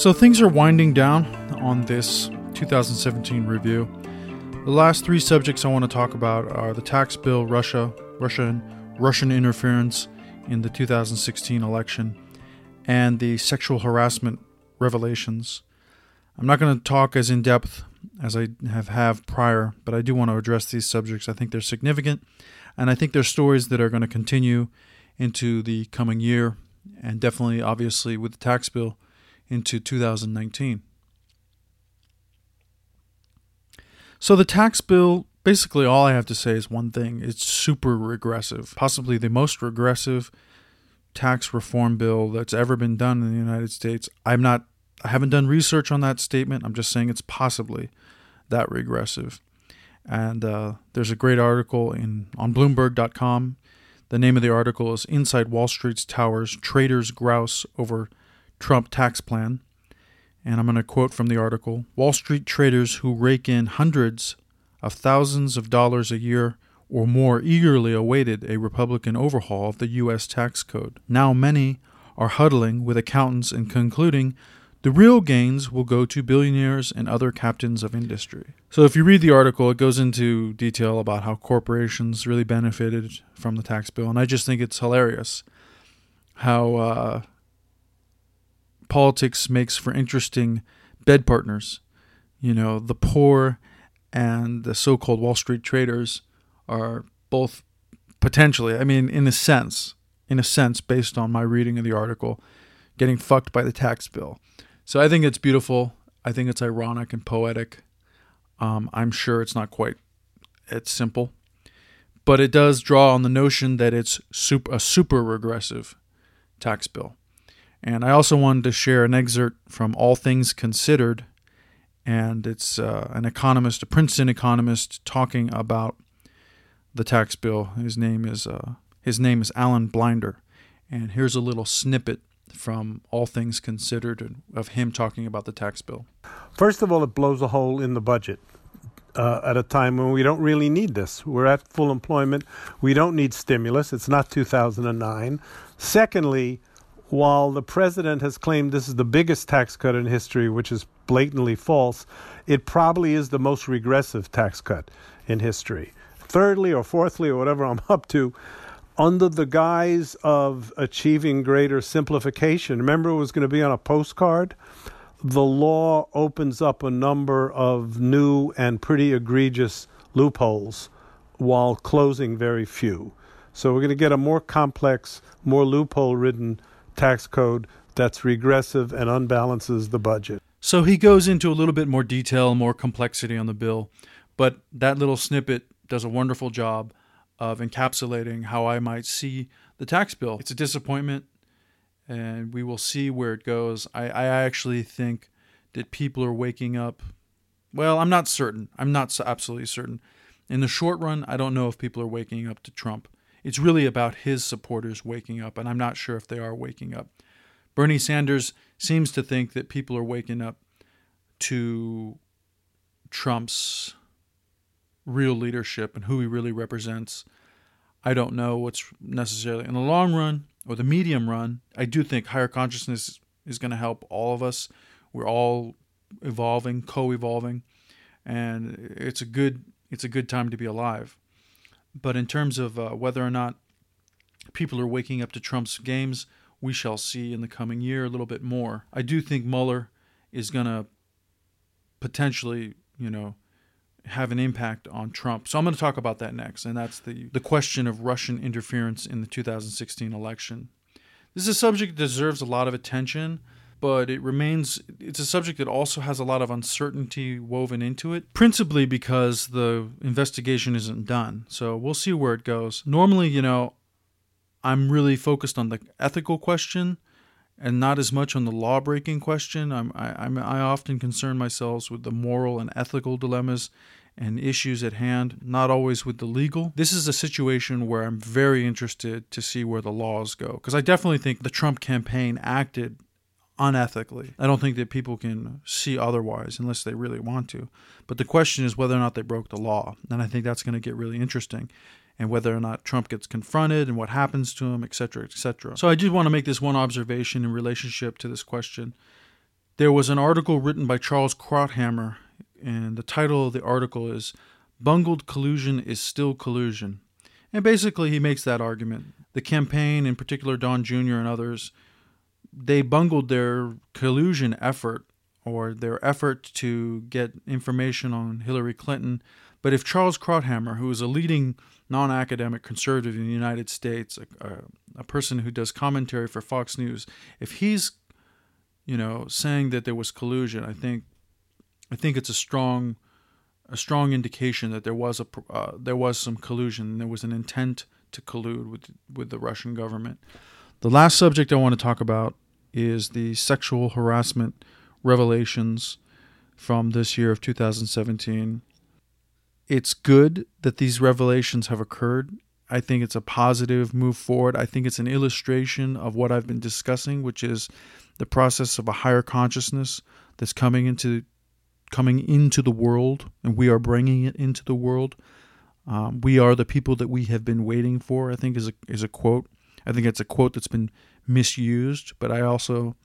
So things are winding down on this 2017 review. The last three subjects I want to talk about are the tax bill, Russia, Russian Russian interference in the 2016 election, and the sexual harassment revelations. I'm not going to talk as in depth as I have have prior, but I do want to address these subjects. I think they're significant, and I think they're stories that are going to continue into the coming year, and definitely, obviously, with the tax bill into 2019. So the tax bill, basically, all I have to say is one thing: it's super regressive, possibly the most regressive tax reform bill that's ever been done in the United States. I'm not I haven't done research on that statement. I'm just saying it's possibly that regressive. And uh, there's a great article in on Bloomberg.com. The name of the article is "Inside Wall Street's Towers: Traders Grouse Over Trump Tax Plan." And I'm going to quote from the article: Wall Street traders who rake in hundreds of thousands of dollars a year or more eagerly awaited a Republican overhaul of the U.S. tax code. Now many are huddling with accountants and concluding the real gains will go to billionaires and other captains of industry. So, if you read the article, it goes into detail about how corporations really benefited from the tax bill. And I just think it's hilarious how uh, politics makes for interesting bed partners. You know, the poor and the so called Wall Street traders are both potentially, I mean, in a sense, in a sense, based on my reading of the article, getting fucked by the tax bill. So I think it's beautiful. I think it's ironic and poetic. Um, I'm sure it's not quite it's simple, but it does draw on the notion that it's super, a super regressive tax bill. And I also wanted to share an excerpt from All Things Considered, and it's uh, an economist, a Princeton economist, talking about the tax bill. His name is uh, his name is Alan Blinder, and here's a little snippet from All Things Considered of him talking about the tax bill? First of all, it blows a hole in the budget. Uh, at a time when we don't really need this. We're at full employment. We don't need stimulus. It's not 2009. Secondly, while the president has claimed this is the biggest tax cut in history, which is blatantly false, it probably is the most regressive tax cut in history. Thirdly, or fourthly, or whatever I'm up to, under the guise of achieving greater simplification. Remember, it was going to be on a postcard? The law opens up a number of new and pretty egregious loopholes while closing very few. So we're going to get a more complex, more loophole ridden tax code that's regressive and unbalances the budget. So he goes into a little bit more detail, more complexity on the bill, but that little snippet does a wonderful job of encapsulating how I might see the tax bill. It's a disappointment, and we will see where it goes. I, I actually think that people are waking up. Well, I'm not certain. I'm not absolutely certain. In the short run, I don't know if people are waking up to Trump. It's really about his supporters waking up, and I'm not sure if they are waking up. Bernie Sanders seems to think that people are waking up to Trump's real leadership and who he really represents. I don't know what's necessarily in the long run or the medium run. I do think higher consciousness is going to help all of us. We're all evolving, co-evolving, and it's a good it's a good time to be alive. But in terms of uh, whether or not people are waking up to Trump's games, we shall see in the coming year a little bit more. I do think Mueller is going to potentially, you know, have an impact on Trump. So I'm going to talk about that next, and that's the, the question of Russian interference in the 2016 election. This is a subject that deserves a lot of attention, but it remains it's a subject that also has a lot of uncertainty woven into it, principally because the investigation isn't done. So we'll see where it goes. Normally, you know, I'm really focused on the ethical question and not as much on the law breaking question. I'm, I, I'm, I often concern myself with the moral and ethical dilemmas and issues at hand, not always with the legal. This is a situation where I'm very interested to see where the laws go because I definitely think the Trump campaign acted unethically. I don't think that people can see otherwise unless they really want to. But the question is whether or not they broke the law. And I think that's going to get really interesting and whether or not Trump gets confronted and what happens to him, et cetera, et cetera. So I did want to make this one observation in relationship to this question There was an article written by Charles Krauthammer, and the title of the article is Bungled Collusion is Still Collusion. And basically, he makes that argument. The campaign, in particular Don Jr. and others, they bungled their collusion effort or their effort to get information on Hillary Clinton. But if Charles Krauthammer, who is a leading non academic conservative in the United States, a, a, a, person who does commentary for Fox News, if he's you know saying that there was collusion, I think I think it's a strong a strong indication that there was a uh, there was some collusion. There was an intent to collude with with the Russian government. The last subject I want to talk about is the sexual harassment revelations from this year of 2017. It's good that these revelations have occurred. I think it's a positive move forward. I think it's an illustration of what I've been discussing, which is the process of a higher consciousness that's coming into coming into the world, and we are bringing it into the world. Um, we are the people that we have been waiting for. I think is a is a quote. I think it's a quote that's been misused, but I also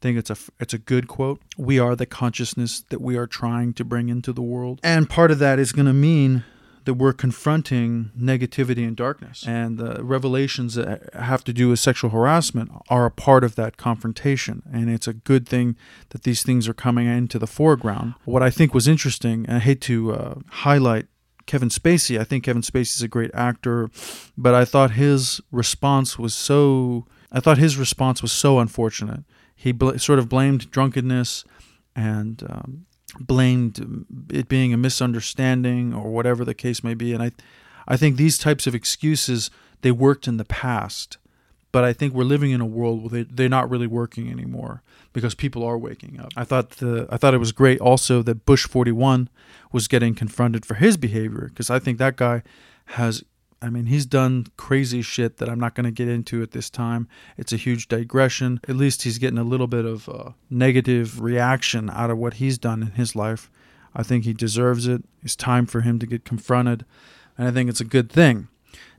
think it's a it's a good quote. We are the consciousness that we are trying to bring into the world, and part of that is going to mean that we're confronting negativity and darkness. And the revelations that have to do with sexual harassment are a part of that confrontation. And it's a good thing that these things are coming into the foreground. What I think was interesting, and I hate to uh, highlight Kevin Spacey, I think Kevin Spacey is a great actor, but I thought his response was so. I thought his response was so unfortunate. He bl- sort of blamed drunkenness and um, blamed it being a misunderstanding or whatever the case may be. And I, I think these types of excuses they worked in the past, but I think we're living in a world where they, they're not really working anymore because people are waking up. I thought the I thought it was great also that Bush 41 was getting confronted for his behavior because I think that guy has I mean, he's done crazy shit that I'm not going to get into at this time. It's a huge digression. At least he's getting a little bit of a negative reaction out of what he's done in his life. I think he deserves it. It's time for him to get confronted, and I think it's a good thing.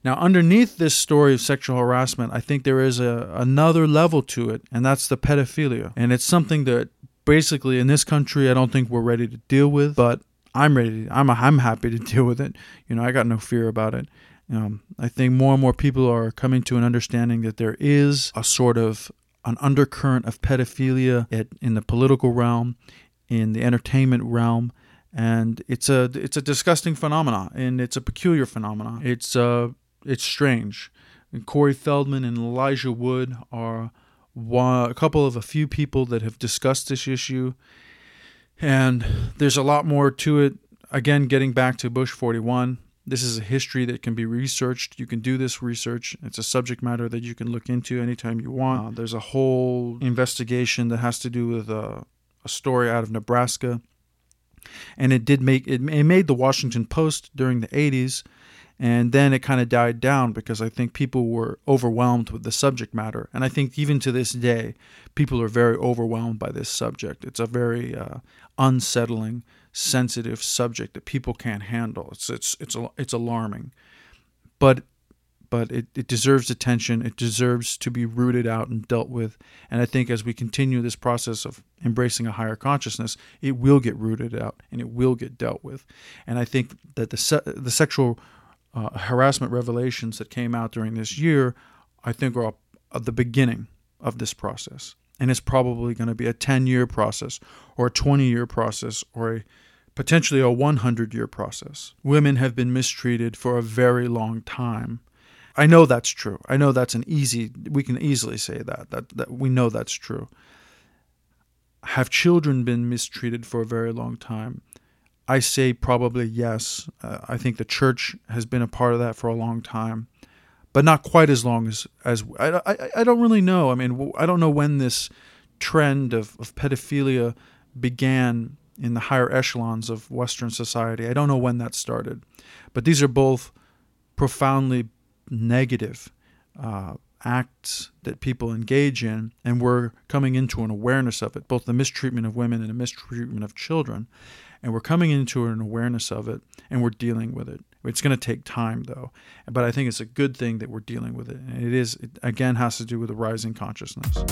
Now, underneath this story of sexual harassment, I think there is a, another level to it, and that's the pedophilia. And it's something that basically in this country I don't think we're ready to deal with, but I'm ready. I'm I'm happy to deal with it. You know, I got no fear about it. Um, I think more and more people are coming to an understanding that there is a sort of an undercurrent of pedophilia at, in the political realm, in the entertainment realm, and it's a it's a disgusting phenomenon, and it's a peculiar phenomenon. It's uh it's strange. And Corey Feldman and Elijah Wood are one, a couple of a few people that have discussed this issue, and there's a lot more to it. Again, getting back to Bush 41, this is a history that can be researched. You can do this research. It's a subject matter that you can look into anytime you want. Uh, there's a whole investigation that has to do with uh, a story out of Nebraska, and it did make it, it made the Washington Post during the 80s, and then it kind of died down because I think people were overwhelmed with the subject matter, and I think even to this day, people are very overwhelmed by this subject. It's a very uh, unsettling sensitive subject that people can't handle. It's it's it's it's alarming, but but it, it deserves attention. It deserves to be rooted out and dealt with. And I think as we continue this process of embracing a higher consciousness, it will get rooted out and it will get dealt with. And I think that the se- the sexual uh, harassment revelations that came out during this year, I think are the beginning of this process. And it's probably going to be a 10 year process or a 20 year process or a potentially a 100 year process. Women have been mistreated for a very long time. I know that's true. I know that's an easy, we can easily say that, that, that we know that's true. Have children been mistreated for a very long time? I say probably yes. Uh, I think the church has been a part of that for a long time, but not quite as long as, as I, I, I don't really know. I mean, I don't know when this trend of, of pedophilia began in the higher echelons of Western society. I don't know when that started, but these are both profoundly negative uh, acts that people engage in, and we're coming into an awareness of it, both the mistreatment of women and the mistreatment of children. And we're coming into an awareness of it, and we're dealing with it. It's going to take time, though, but I think it's a good thing that we're dealing with it. And it is, it again, has to do with the rising consciousness.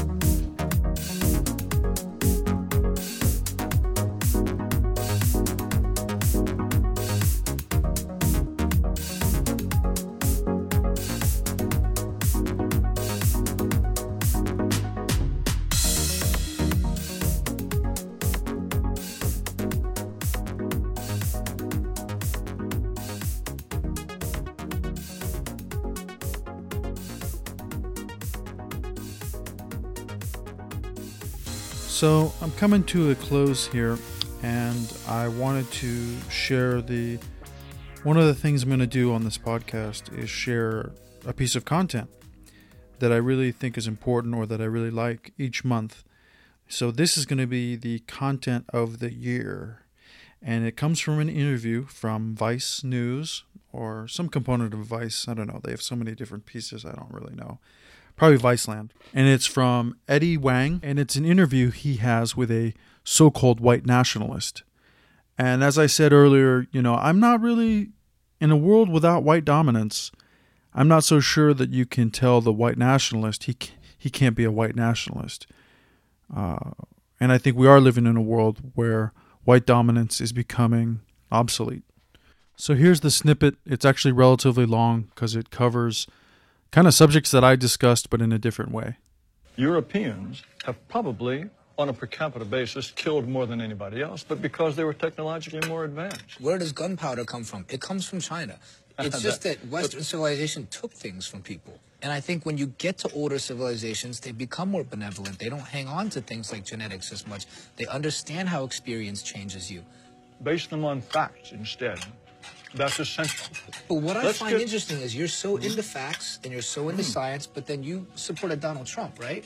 So I'm coming to a close here, and I wanted to share the one of the things I'm going to do on this podcast is share a piece of content that I really think is important or that I really like each month. So this is going to be the content of the year, and it comes from an interview from Vice News or some component of Vice. I don't know. They have so many different pieces. I don't really know probably Viceland. And it's from Eddie Huang, and it's an interview he has with a so called white nationalist. And as I said earlier, you know, I'm not really in a world without white dominance. I'm not so sure that you can tell the white nationalist he he can't be a white nationalist. Uh, and I think we are living in a world where white dominance is becoming obsolete. So here's the snippet. It's actually relatively long because it covers kind of subjects that I discussed, but in a different way. Europeans have probably, on a per capita basis, killed more than anybody else, but because they were technologically more advanced. Where does gunpowder come from? It comes from China. It's just that Western civilization took things from people. And I think when you get to older civilizations, they become more benevolent. They don't hang on to things like genetics as much. They understand how experience changes you. Base them on facts instead. That's essential. But what I Let's find get- interesting is you're so into facts and you're so into science, but then you supported Donald Trump, right?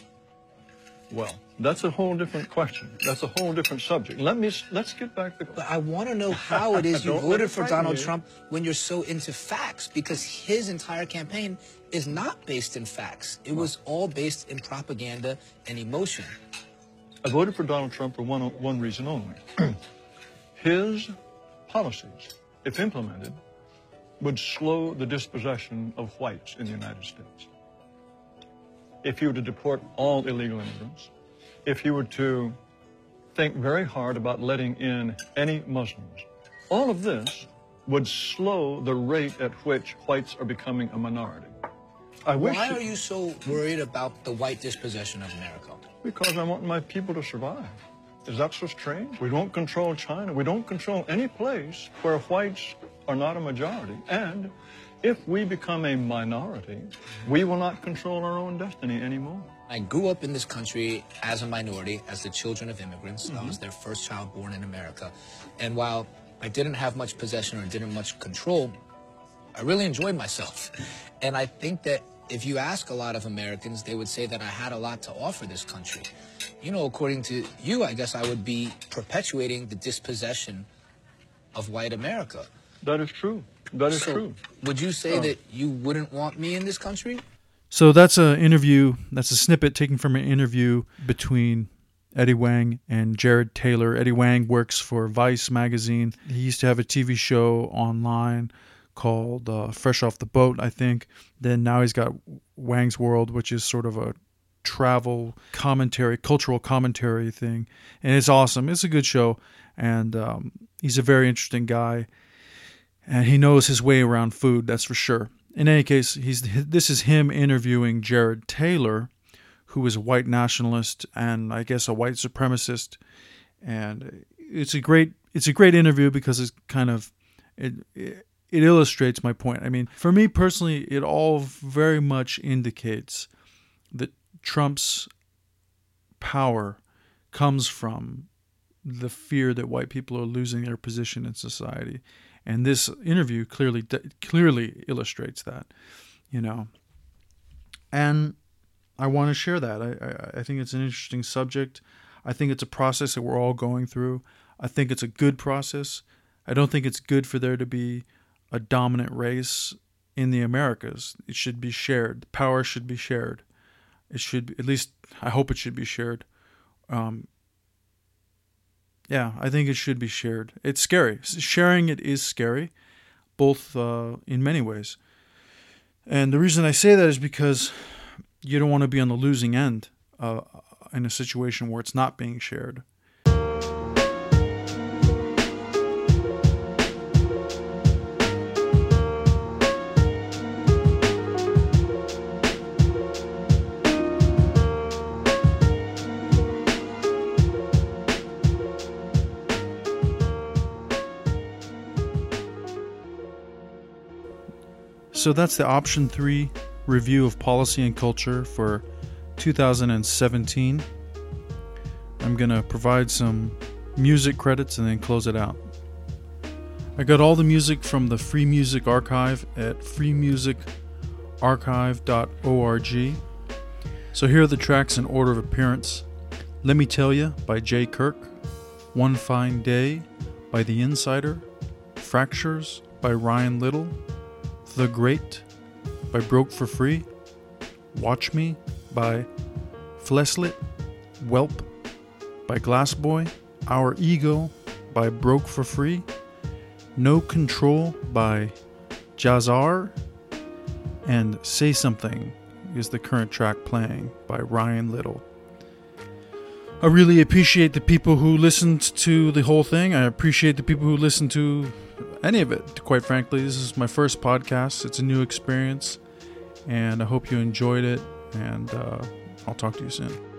Well, that's a whole different question. That's a whole different subject. Let me, let's get back to... But I want to know how it is you voted for Donald you. Trump when you're so into facts, because his entire campaign is not based in facts. It was all based in propaganda and emotion. I voted for Donald Trump for one, one reason only. His policies, if implemented, would slow the dispossession of whites in the United States. If you were to deport all illegal immigrants, if you were to think very hard about letting in any Muslims, all of this would slow the rate at which whites are becoming a minority. I wish Why are you so worried about the white dispossession of America? Because I want my people to survive. Is that so strange? We don't control China. We don't control any place where whites are not a majority. And if we become a minority, we will not control our own destiny anymore. I grew up in this country as a minority, as the children of immigrants. I mm-hmm. was their first child born in America. And while I didn't have much possession or didn't much control, I really enjoyed myself. And I think that if you ask a lot of Americans, they would say that I had a lot to offer this country. You know, according to you, I guess I would be perpetuating the dispossession of white America. That is true. That is So, true. would you say uh. that you wouldn't want me in this country? So that's an interview. That's a snippet taken from an interview between Eddie Huang and Jared Taylor. Eddie Wang works for Vice magazine. He used to have a TV show online called uh, Fresh Off the Boat, I think. Then now he's got Huang's World, which is sort of a travel commentary, cultural commentary thing, and it's awesome. It's a good show, and um, he's a very interesting guy, and he knows his way around food. That's for sure. In any case, he's this is him interviewing Jared Taylor, who is a white nationalist and I guess a white supremacist, and it's a great it's a great interview because it's kind of it, it illustrates my point. I mean, for me personally, it all very much indicates that Trump's power comes from the fear that white people are losing their position in society, and this interview clearly clearly illustrates that, you know. And I want to share that. I, I I think it's an interesting subject. I think it's a process that we're all going through. I think it's a good process. I don't think it's good for there to be a dominant race in the Americas. It should be shared. Power should be shared. It should, at least, I hope it should be shared. Um, yeah, I think it should be shared. It's scary. Sharing it is scary, both uh, in many ways. And the reason I say that is because you don't want to be on the losing end uh, in a situation where it's not being shared. So that's the option three review of policy and culture for 2017. I'm going to provide some music credits and then close it out. I got all the music from the Free Music Archive at freemusicarchive.org. So here are the tracks in order of appearance Let Me Tell You by Jay Kirk, One Fine Day by The Insider, Fractures by Ryan Little, The Great by Broke for Free, Watch Me by Fleslit, Whelp by Glassboy, Our Ego by Broke for Free, No Control by Jazar, and Say Something is the current track playing by Ryan Little. I really appreciate the people who listened to the whole thing. I appreciate the people who listened to any of it, quite frankly. This is my first podcast, it's a new experience, and I hope you enjoyed it. And uh, I'll talk to you soon.